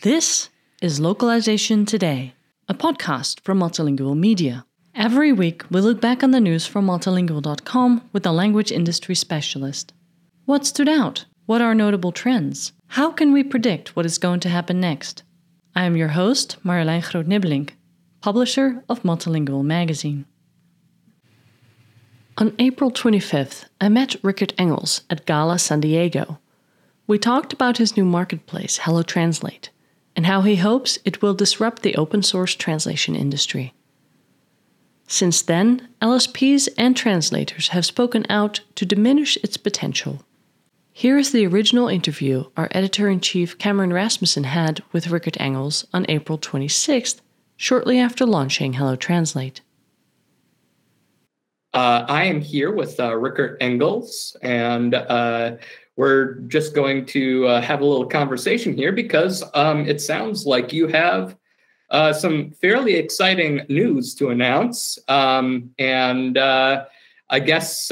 This is Localization Today, a podcast from Multilingual Media. Every week, we look back on the news from multilingual.com with a language industry specialist. What stood out? What are notable trends? How can we predict what is going to happen next? I am your host, Marjolein Groot-Nibbelink, publisher of Multilingual magazine. On April 25th, I met Rikkert Engels at Gala San Diego. We talked about his new marketplace, Hello Translate, and how he hopes it will disrupt the open source translation industry. Since then, LSPs and translators have spoken out to diminish its potential. Here is the original interview our editor in chief Cameron Rasmusson had with Rikkert Engels on April 26th, shortly after launching Hello Translate. Uh, I am here with uh, Rikkert Engels, and uh, we're just going to uh, have a little conversation here because um, it sounds like you have uh, some fairly exciting news to announce. Um, and uh, I guess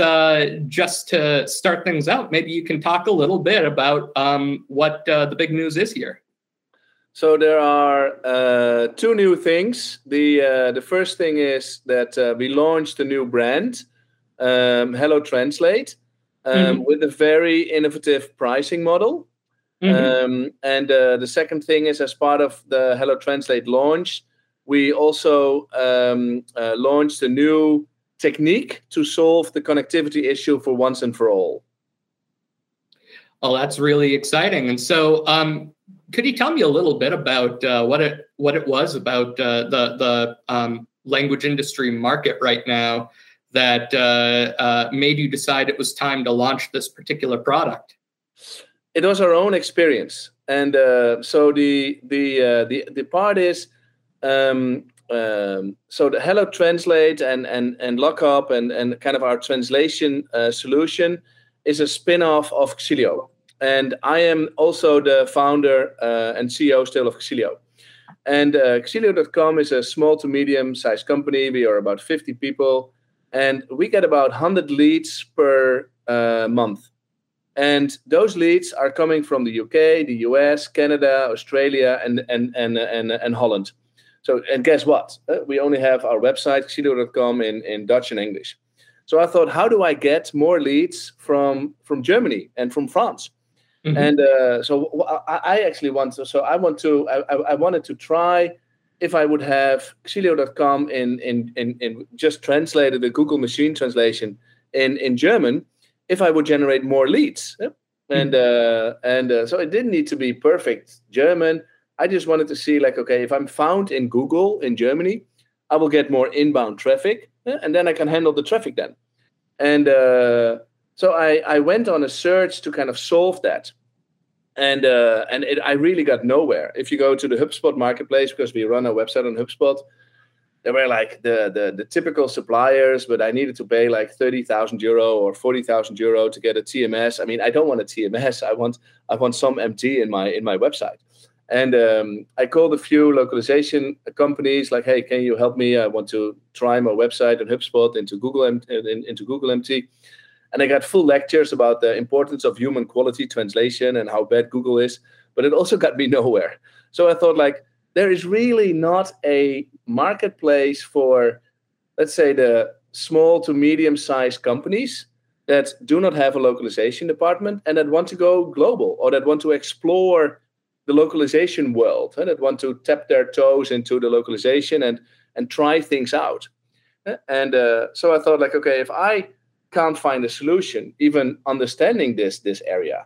just to start things out, maybe you can talk a little bit about um, what the big news is here. So there are uh, two new things. The uh, the first thing is that we launched a new brand, um, Hello Translate, um, mm-hmm. with a very innovative pricing model. Mm-hmm. Um, and uh, the second thing is, as part of the Hello Translate launch, we also um, uh, launched a new technique to solve the connectivity issue for once and for all. Oh, that's really exciting! And so, um, could you tell me a little bit about uh, what it what it was about uh, the the um, language industry market right now that uh, uh, made you decide it was time to launch this particular product? it was our own experience, and uh, so the the uh, the the part is. Um, um, so the Hello Translate and and and LocHub and and kind of our translation solution is a spin-off of Xillio, and I am also the founder uh, and CEO still of Xillio. And uh, Xillio.com is a small to medium sized company. We are about 50 people, and we get about 100 leads per uh, month. And those leads are coming from the UK, the US, Canada, Australia, and and and and, and Holland. So, and guess what? Uh, we only have our website, xillio.com, in, in Dutch and English. So I thought, how do I get more leads from from Germany and from France? Mm-hmm. And uh, so I, I, actually want to. So I want to. I, I wanted to try if I would have xillio.com in, in in in just translated the Google machine translation in in German if I would generate more leads. Yeah? And mm-hmm. uh, and uh, so it didn't need to be perfect German. I just wanted to see like, okay, if I'm found in Google in Germany, I will get more inbound traffic, yeah? and then I can handle the traffic then. And uh, so I I went on a search to kind of solve that. And uh, and it, I really got nowhere. If you go to the HubSpot marketplace, because we run a website on HubSpot, there were like the, the the typical suppliers, but I needed to pay like thirty thousand euro or forty thousand euro to get a TMS. I mean, I don't want a TMS. I want I want some MT in my in my website. And um, I called a few localization companies, like, "Hey, can you help me? I want to try my website and HubSpot into Google M- into Google MT." And I got full lectures about the importance of human quality translation and how bad Google is, but it also got me nowhere. So I thought, like, there is really not a marketplace for, let's say, the small to medium sized companies that do not have a localization department and that want to go global or that want to explore the localization world and that want to tap their toes into the localization and and try things out and uh, so i thought like okay if i can't find a solution even understanding this this area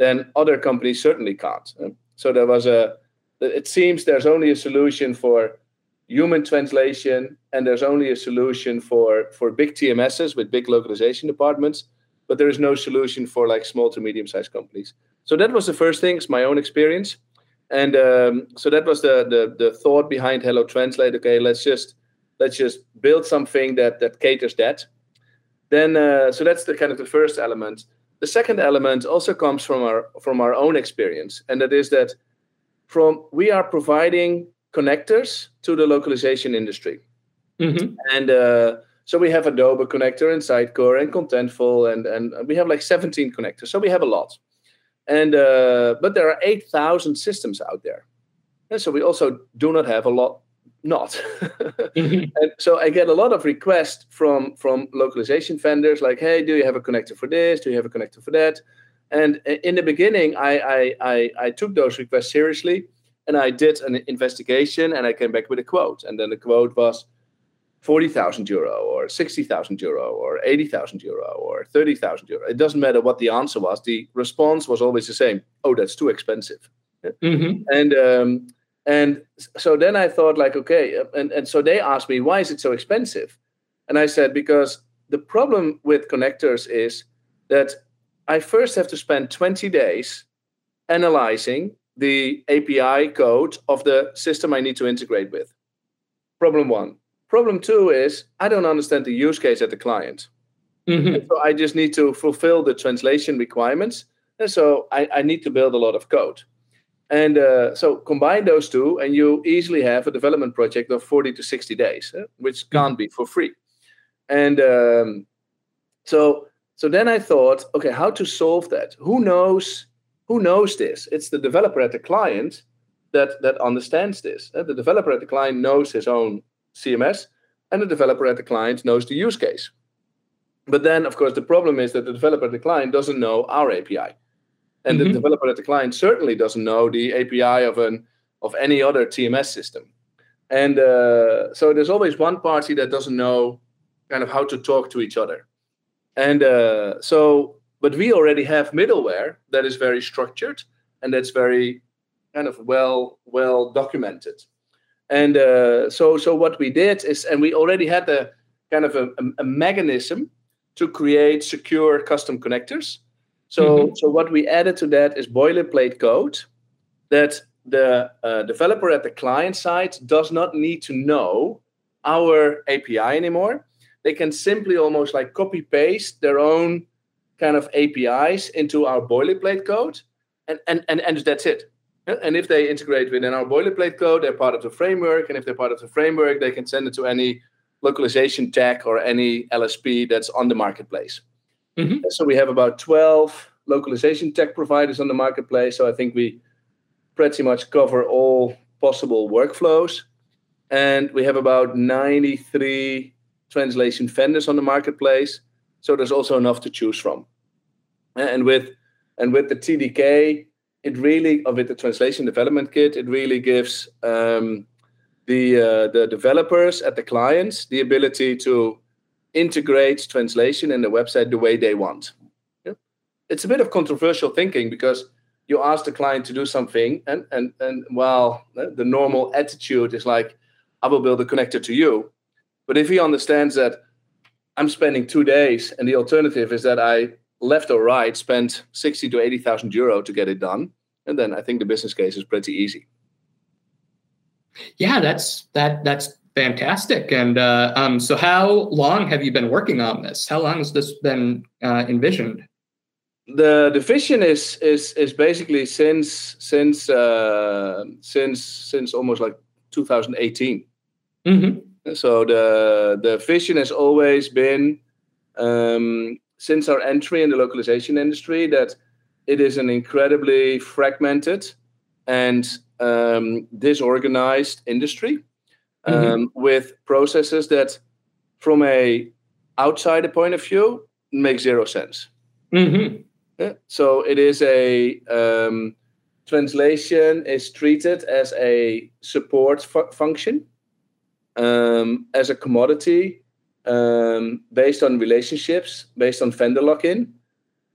then other companies certainly can't. So there was a it seems there's only a solution for human translation and there's only a solution for for big tms's with big localization departments but there is no solution for like small to medium sized companies. So that was the first thing it's my own experience. And um, so that was the, the the thought behind hello translate. Okay let's just let's just build something that that caters that then uh, so that's the kind of the first element the second element also comes from our from our own experience and that is that from we are providing connectors to the localization industry. Mm-hmm. And uh, so we have Adobe connector and Sitecore and Contentful, and and we have like 17 connectors. So we have a lot, and uh, but there are 8,000 systems out there, and so we also do not have a lot not. and so I get a lot of requests from from localization vendors like, hey, do you have a connector for this? Do you have a connector for that? And in the beginning, I I I, I took those requests seriously and I did an investigation and I came back with a quote. And then the quote was 40,000 euro or 60,000 euro or 80,000 euro or 30,000 euro. It doesn't matter what the answer was. The response was always the same. Oh, that's too expensive. Mm-hmm. And um, and so then I thought, like, okay, uh, and, and so they asked me, why is it so expensive? And I said, because the problem with connectors is that I first have to spend 20 days analyzing the API code of the system I need to integrate with. Problem one. Problem two is I don't understand the use case at the client. Mm-hmm. So I just need to fulfill the translation requirements. And so I, I need to build a lot of code. And uh, so combine those two, and you easily have a development project of 40 to 60 days, uh, which hmm. can't be for free. And um, so, so then I thought, okay, how to solve that? Who knows? Who knows this? It's the developer at the client that that understands this. Uh, the developer at the client knows his own CMS, and the developer at the client knows the use case. But then, of course, the problem is that the developer at the client doesn't know our API and mm-hmm. the developer at the client certainly doesn't know the API of an of any other TMS system. And uh, so there's always one party that doesn't know kind of how to talk to each other. And uh, so, but we already have middleware that is very structured and that's very kind of well well documented. And uh, so, so what we did is, and we already had a kind of a, a mechanism to create secure custom connectors so, mm-hmm. so what we added to that is boilerplate code that the uh, developer at the client side does not need to know our API anymore. They can simply almost like copy paste their own kind of APIs into our boilerplate code, and and and, and that's it. And if they integrate within our boilerplate code, they're part of the framework. And if they're part of the framework, they can send it to any localization tech or any LSP that's on the marketplace. Mm-hmm. So we have about 12 localization tech providers on the marketplace. So I think we pretty much cover all possible workflows. And we have about 93 translation vendors on the marketplace. So there's also enough to choose from. And with and with the TDK, it really, or with the translation development kit, it really gives um, the uh, the developers at the clients the ability to integrate translation in the website the way they want. Yeah. It's a bit of controversial thinking because you ask the client to do something, and and and well, the normal attitude is like, I will build a connector to you. But if he understands that I'm spending two days, and the alternative is that I left or right spent sixty to eighty thousand euro to get it done, and then I think the business case is pretty easy. Yeah, that's that that's Fantastic. And uh, um, so, how long have you been working on this? How long has this been uh, envisioned? The the vision is is is basically since since uh, since since almost like 2018. Mm-hmm. So the the vision has always been um, since our entry in the localization industry that it is an incredibly fragmented and um, disorganized industry mm-hmm. Um, with processes that, from a outsider point of view, make zero sense. Mm-hmm. Yeah. So it is a um, translation is treated as a support fu- function, um, as a commodity um, based on relationships, based on vendor lock-in,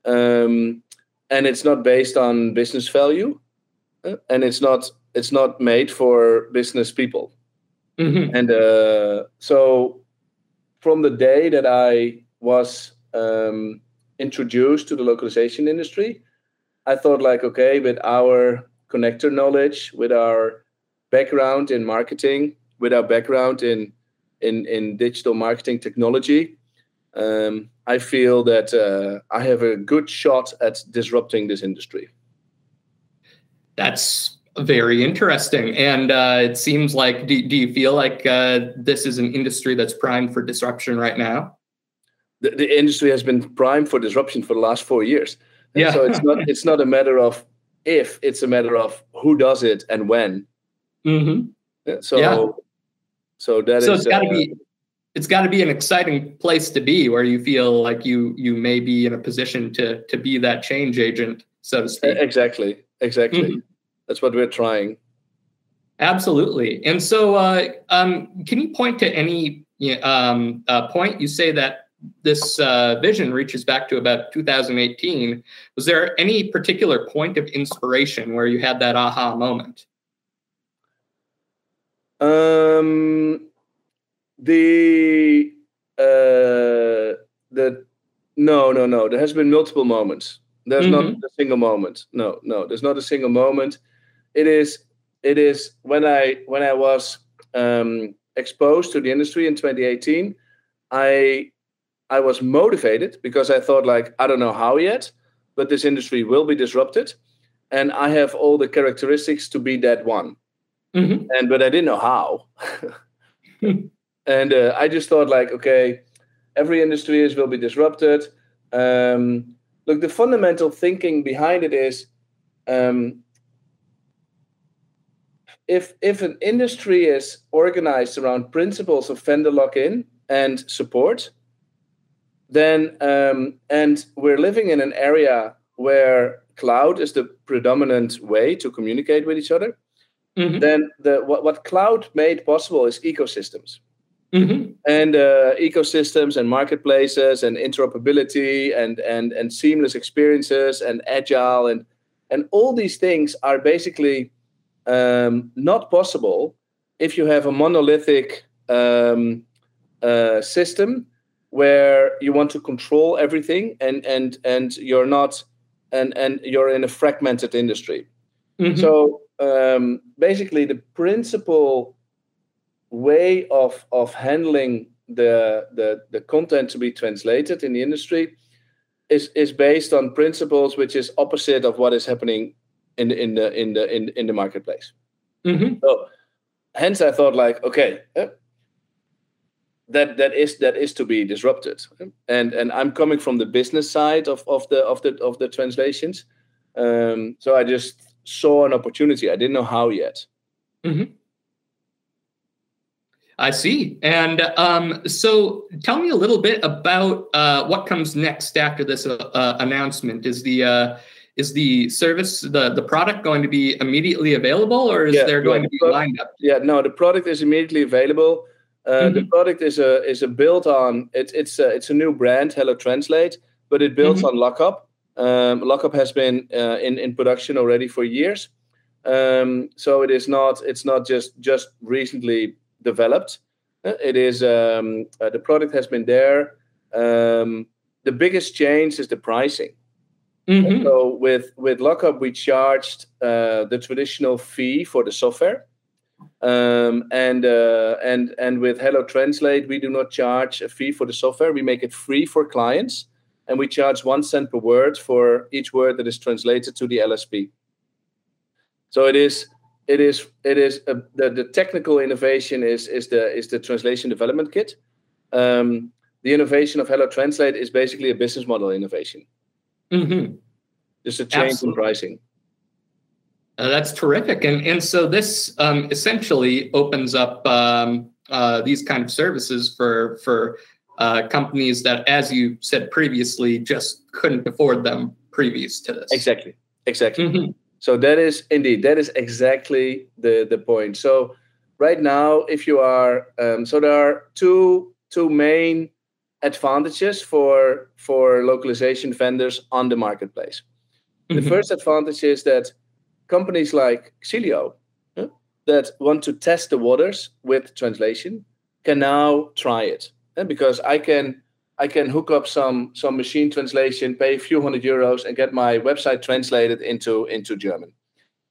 um, and it's not based on business value, uh, and it's not it's not made for business people. Mm-hmm. And uh, so, from the day that I was um, introduced to the localization industry, I thought like, okay, with our connector knowledge, with our background in marketing, with our background in in, in digital marketing technology, um, I feel that uh, I have a good shot at disrupting this industry. That's Very interesting. And uh, it seems like, do, do you feel like uh, this is an industry that's primed for disruption right now? The, the industry has been primed for disruption for the last four years. Yeah. So it's not it's not a matter of if, it's a matter of who does it and when. Mm-hmm. So, yeah. so that so is, it's got to uh, be it's got to be an exciting place to be where you feel like you you may be in a position to to be that change agent, so to speak. Exactly. Exactly. Mm-hmm. That's what we're trying. Absolutely. And so, uh, um, can you point to any um, uh, point? You say that this uh, vision reaches back to about 2018. Was there any particular point of inspiration where you had that aha moment? Um, the uh, the no, no, no. There has been multiple moments. There's mm-hmm. not a single moment. No, no. There's not a single moment. It is. It is when I when I was um, exposed to the industry in 2018. I I was motivated because I thought like I don't know how yet, but this industry will be disrupted, and I have all the characteristics to be that one. Mm-hmm. And but I didn't know how. and uh, I just thought like okay, every industry is will be disrupted. Um, look, the fundamental thinking behind it is. Um, if if an industry is organized around principles of vendor lock-in and support, then um, and we're living in an area where cloud is the predominant way to communicate with each other mm-hmm. then the what, what cloud made possible is ecosystems mm-hmm. and uh, ecosystems and marketplaces and interoperability and and and seamless experiences and agile and and all these things are basically um, not possible if you have a monolithic um, uh, system where you want to control everything and and and you're not and and you're in a fragmented industry mm-hmm. so um, basically the principal way of of handling the, the the content to be translated in the industry is is based on principles which is opposite of what is happening in the in the in the in, in the marketplace. Mm-hmm. so hence i thought like okay uh, that that is that is to be disrupted. And and i'm coming from the business side of of the of the of the translations. Um, so i just saw an opportunity. I didn't know how yet. Mm-hmm. i see. And um, so tell me a little bit about uh, what comes next after this uh, uh announcement. Is the uh, is the service the the product going to be immediately available or is yeah, there going yeah, to be lined up yeah no the product is immediately available uh, mm-hmm. The product is a is a built on it, it's a, it's a new brand, Hello Translate, but it builds mm-hmm. on LocHub. Um, LocHub has been uh, in in production already for years, um, so it is not it's not just just recently developed. Uh, it is um, uh, the product has been there. Um, the biggest change is the pricing. Mm-hmm. So with with LocHub, we charged uh, the traditional fee for the software um, and uh, and and with Hello Translate, we do not charge a fee for the software. We make it free for clients, and we charge one cent per word for each word that is translated to the LSP. So it is it is it is a, the the technical innovation is is the is the translation development kit. Um, the innovation of Hello Translate is basically a business model innovation. Mm-hmm. Just a change Absolutely. in pricing. Uh, that's terrific. And, and so this um, essentially opens up um, uh, these kind of services for, for uh, companies that, as you said previously, just couldn't afford them previous to this. Exactly. Exactly. Mm-hmm. So that is indeed, that is exactly the, the point. So right now, if you are, um, so there are two, two main advantages for, for localization vendors on the marketplace. Mm-hmm. The first advantage is that companies like Xillio uh, that want to test the waters with translation can now try it uh, because I can I can hook up some some machine translation, pay a few hundred euros, and get my website translated into into German,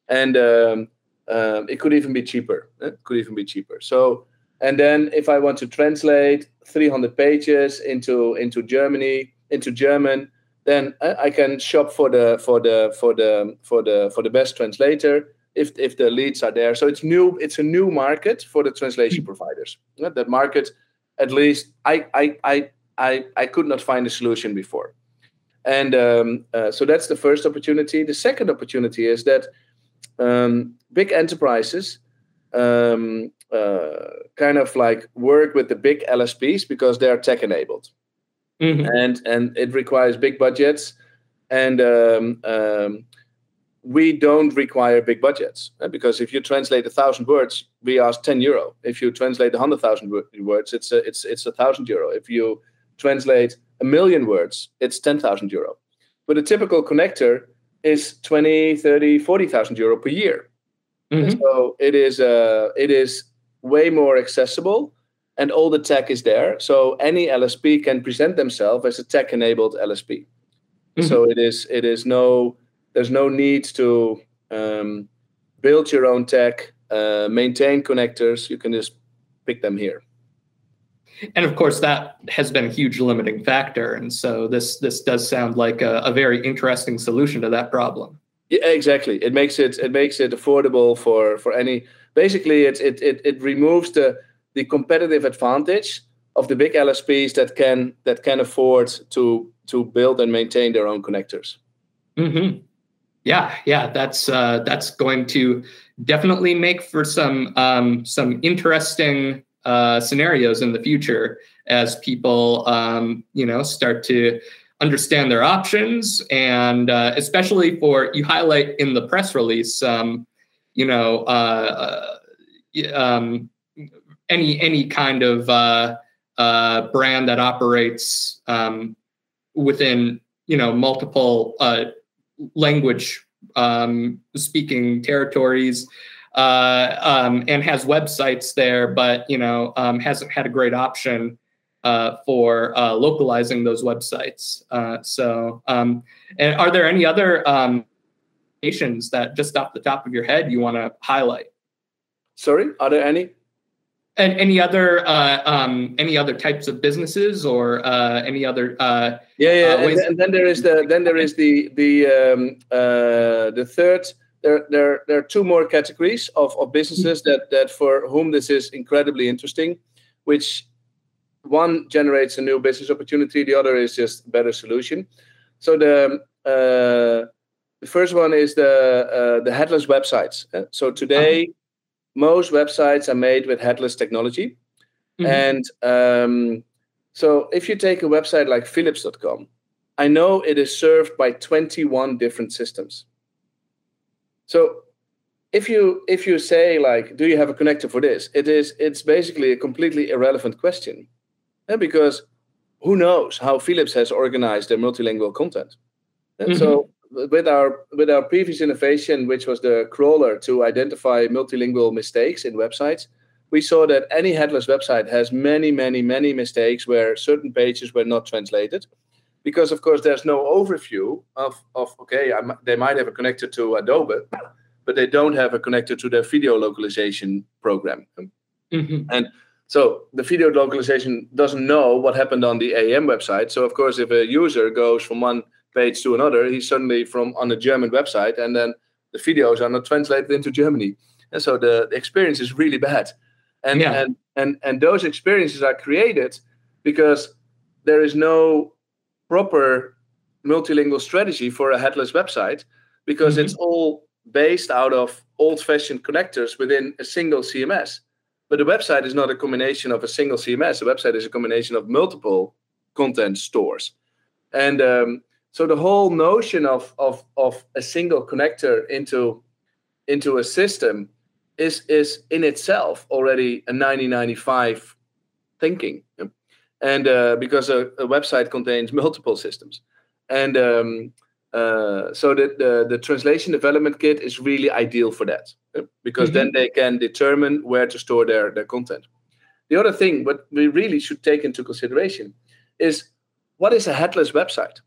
and um, um, it could even be cheaper. It could even be cheaper. So and then if I want to translate 300 pages into into Germany into German, then I can shop for the for the for the for the for the best translator if if the leads are there. So it's new. It's a new market for the translation providers. Yeah, that market, at least, I I I I I could not find a solution before, and um, uh, so that's the first opportunity. The second opportunity is that um, big enterprises um, uh, kind of like work with the big LSPs because they are tech enabled, mm-hmm. and and it requires big budgets, and um, um, we don't require big budgets uh, because if you translate a thousand words, we ask ten euro. If you translate a hundred thousand words, it's a, it's it's a thousand euro. If you translate a million words, it's ten thousand euro. But a typical connector is 20, 30, 40,000 euro per year. Mm-hmm. So it is uh, it is way more accessible and all the tech is there. So any LSP can present themselves as a tech enabled LSP. Mm-hmm. So it is it is no there's no need to um, build your own tech, uh, maintain connectors. You can just pick them here. And of course, that has been a huge limiting factor. And so this this does sound like a, a very interesting solution to that problem. Yeah, exactly. It makes it it makes it affordable for for any. Basically, it it it, it removes the the competitive advantage of the big LSPs that can that can afford to to build and maintain their own connectors. Mm-hmm. Yeah, yeah, that's uh, that's going to definitely make for some um, some interesting uh, scenarios in the future as people um, you know start to understand their options. And uh, especially for you highlight in the press release um, you know uh, uh um, any any kind of uh, uh, brand that operates um, within you know multiple uh, language um, speaking territories uh, um, and has websites there, but you know um, hasn't had a great option uh, for uh, localizing those websites. Uh, so, um, and are there any other um, nations that just off the top of your head you want to highlight? Sorry, are there any? And any other uh, um, any other types of businesses or uh, any other? Uh, yeah, yeah. And, and, then there is the then there is the the um, uh, the third. There, there, there are two more categories of, of businesses that, that for whom this is incredibly interesting, which one generates a new business opportunity the other is just a better solution. So the uh, the first one is the uh, the headless websites. Uh, so today uh-huh. most websites are made with headless technology. Mm-hmm. and um, so if you take a website like philips.com i know it is served by 21 different systems. So if you if you say like do you have a connector for this? It is it's basically a completely irrelevant question yeah, because who knows how Philips has organized their multilingual content. And mm-hmm. so with our with our previous innovation, which was the crawler to identify multilingual mistakes in websites, we saw that any headless website has many, many, many mistakes where certain pages were not translated. Because of course there's no overview of, of okay, I'm, they might have a connector to Adobe, but they don't have a connector to their video localization program. Mm-hmm. And so the video localization doesn't know what happened on the AM website. So of course, if a user goes from one page to another, he's suddenly from on a German website, and then the videos are not translated into Germany, and so the, the experience is really bad. And, yeah. and and and those experiences are created because there is no proper multilingual strategy for a headless website because mm-hmm. it's all based out of old-fashioned connectors within a single CMS. But the website is not a combination of a single CMS. The website is a combination of multiple content stores. And um, so the whole notion of, of, of a single connector into, into a system is, is in itself already a 1995 thinking. And uh, because a, a, website contains multiple systems. And um, uh, so the, the, the translation development kit is really ideal for that because mm-hmm. then they can determine where to store their, their content. The other thing, what we really should take into consideration is what is a headless website?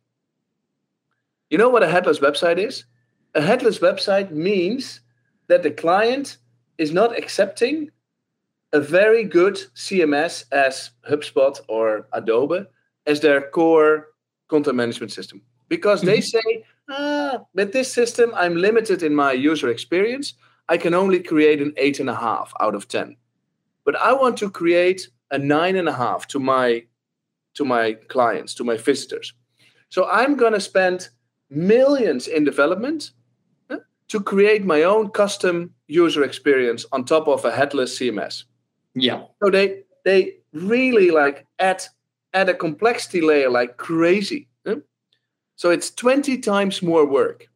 You know what a headless website is? A headless website means that the client is not accepting a very good CMS as HubSpot or Adobe as their core content management system because they mm-hmm. say, ah, with this system, I'm limited in my user experience. I can only create an eight and a half out of 10. But I want to create a nine and a half to my to my clients, to my visitors. So I'm going to spend millions in development eh, to create my own custom user experience on top of a headless CMS. Yeah. So they they really like add add a complexity layer like crazy. Eh? So it's 20 times more work.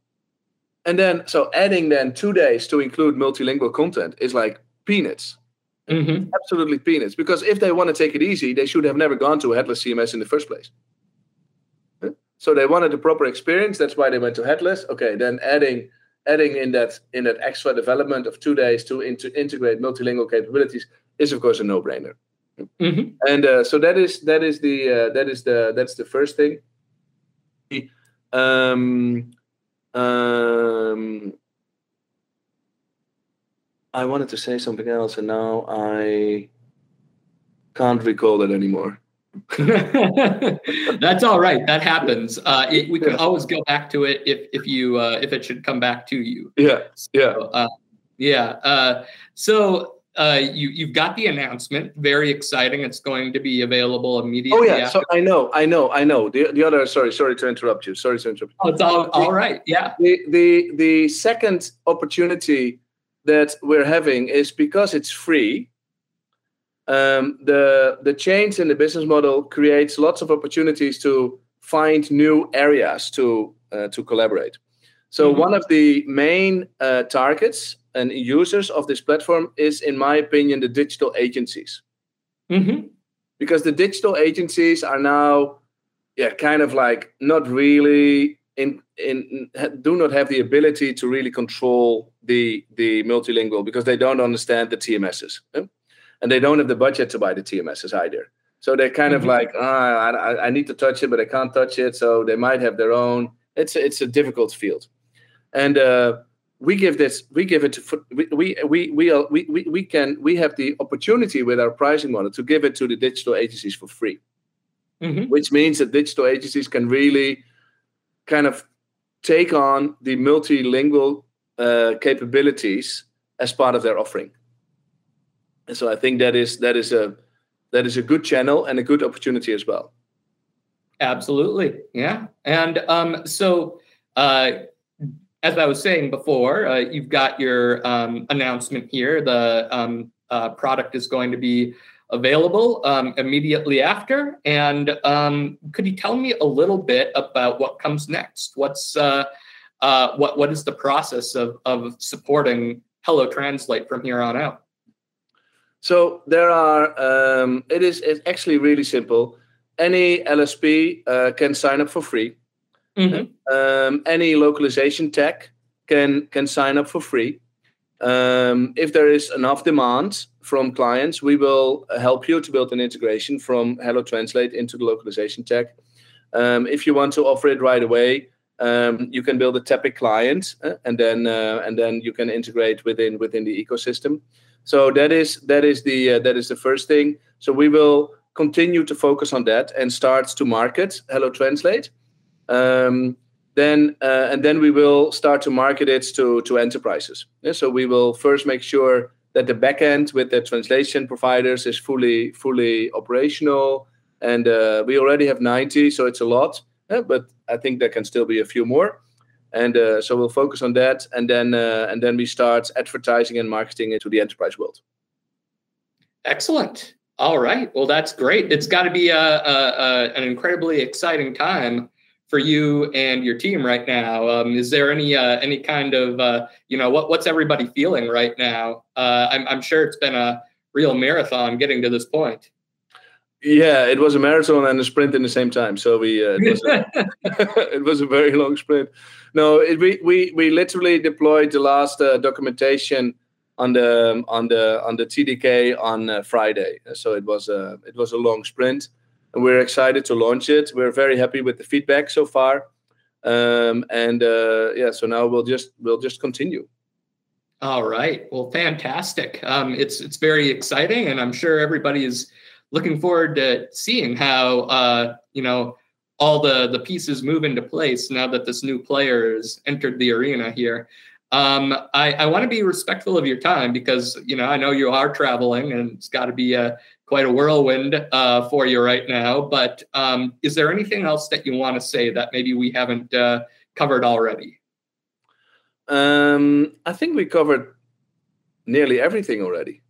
And then so adding then two days to include multilingual content is like peanuts. Mm-hmm. Absolutely peanuts. Because if they want to take it easy, they should have never gone to a headless CMS in the first place. So they wanted a proper experience. That's why they went to headless. Okay, then adding adding in that in that extra development of two days to into, integrate multilingual capabilities is of course a no-brainer. Mm-hmm. And uh, so that is that is the uh, that is the that's the first thing. Um, um, I wanted to say something else, and now I can't recall it anymore. That's all right. That happens. Uh, it, we can always go back to it if if you uh, if it should come back to you. Yeah, yeah, uh, yeah. Uh, so uh, you you've got the announcement. Very exciting. It's going to be available immediately. Oh yeah. After. So I know, I know, I know. The the other. Sorry, sorry to interrupt you. Sorry to interrupt. Oh, it's all all right. Yeah. The the the second opportunity that we're having is because it's free um, the the change in the business model creates lots of opportunities to find new areas to uh, to collaborate. So mm-hmm. one of the main uh, targets and users of this platform is, in my opinion, the digital agencies, mm-hmm. because the digital agencies are now, yeah, kind of like not really in in do not have the ability to really control the the multilingual because they don't understand the TMSs. Yeah? and they don't have the budget to buy the TMSs either. So they're kind mm-hmm. of like, oh, I, I need to touch it, but I can't touch it. So they might have their own. It's a, it's a difficult field, and uh, we give this we give it to we we we we, we we can we have the opportunity with our pricing model to give it to the digital agencies for free, mm-hmm. which means that digital agencies can really kind of take on the multilingual uh, capabilities as part of their offering. And so I think that is that is a that is a good channel and a good opportunity as well. Absolutely, yeah. And um, so, uh, as I was saying before, uh, you've got your um, announcement here. The um, uh, product is going to be available um, immediately after. And um, could you tell me a little bit about what comes next? What's uh, uh, what what is the process of of supporting Hello Translate from here on out? So there are. Um, it is. It's actually really simple. Any LSP uh, can sign up for free. Mm-hmm. Um, any localization tech can can sign up for free. Um, if there is enough demand from clients, we will help you to build an integration from Hello Translate into the localization tech. Um, if you want to offer it right away, um, you can build a Tepic client, uh, and then uh, and then you can integrate within within the ecosystem. So that is that is the uh, that is the first thing. So we will continue to focus on that and start to market Hello Translate. Um, then uh, and then we will start to market it to to enterprises. Yeah, so we will first make sure that the backend with the translation providers is fully fully operational, and uh, we already have 90, so it's a lot. Yeah, but I think there can still be a few more. And uh, so we'll focus on that. And then uh, and then we start advertising and marketing it to the enterprise world. Excellent. All right. Well that's great. It's got to be a, a, a, an incredibly exciting time for you and your team right now um, is there any uh, any kind of uh, you know what, what's everybody feeling right now uh, I'm, I'm sure it's been a real marathon getting to this point yeah, it was a marathon and a sprint in the same time. So we uh, it, was a, it, was a, very long sprint. No, it, we we we literally deployed the last uh, documentation on the on the on the TDK on uh, Friday. So it was a it was a long sprint, and we're excited to launch it. We're very happy with the feedback so far, um, and uh, yeah. So now we'll just we'll just continue. All right. Well, fantastic. Um, it's it's very exciting, and I'm sure everybody is looking forward to seeing how uh, you know all the the pieces move into place now that this new player has entered the arena here. um, I, I want to be respectful of your time because you know I know you are traveling and it's got to be a quite a whirlwind uh, for you right now. But um, is there anything else that you want to say that maybe we haven't uh, covered already? Um, I think we covered nearly everything already.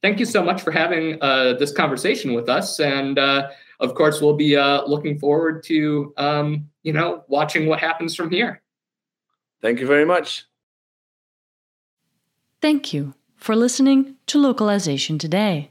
Thank you so much for having uh, this conversation with us, and uh, of course, we'll be uh, looking forward to um, you know watching what happens from here. Thank you very much. Thank you for listening to Localization Today.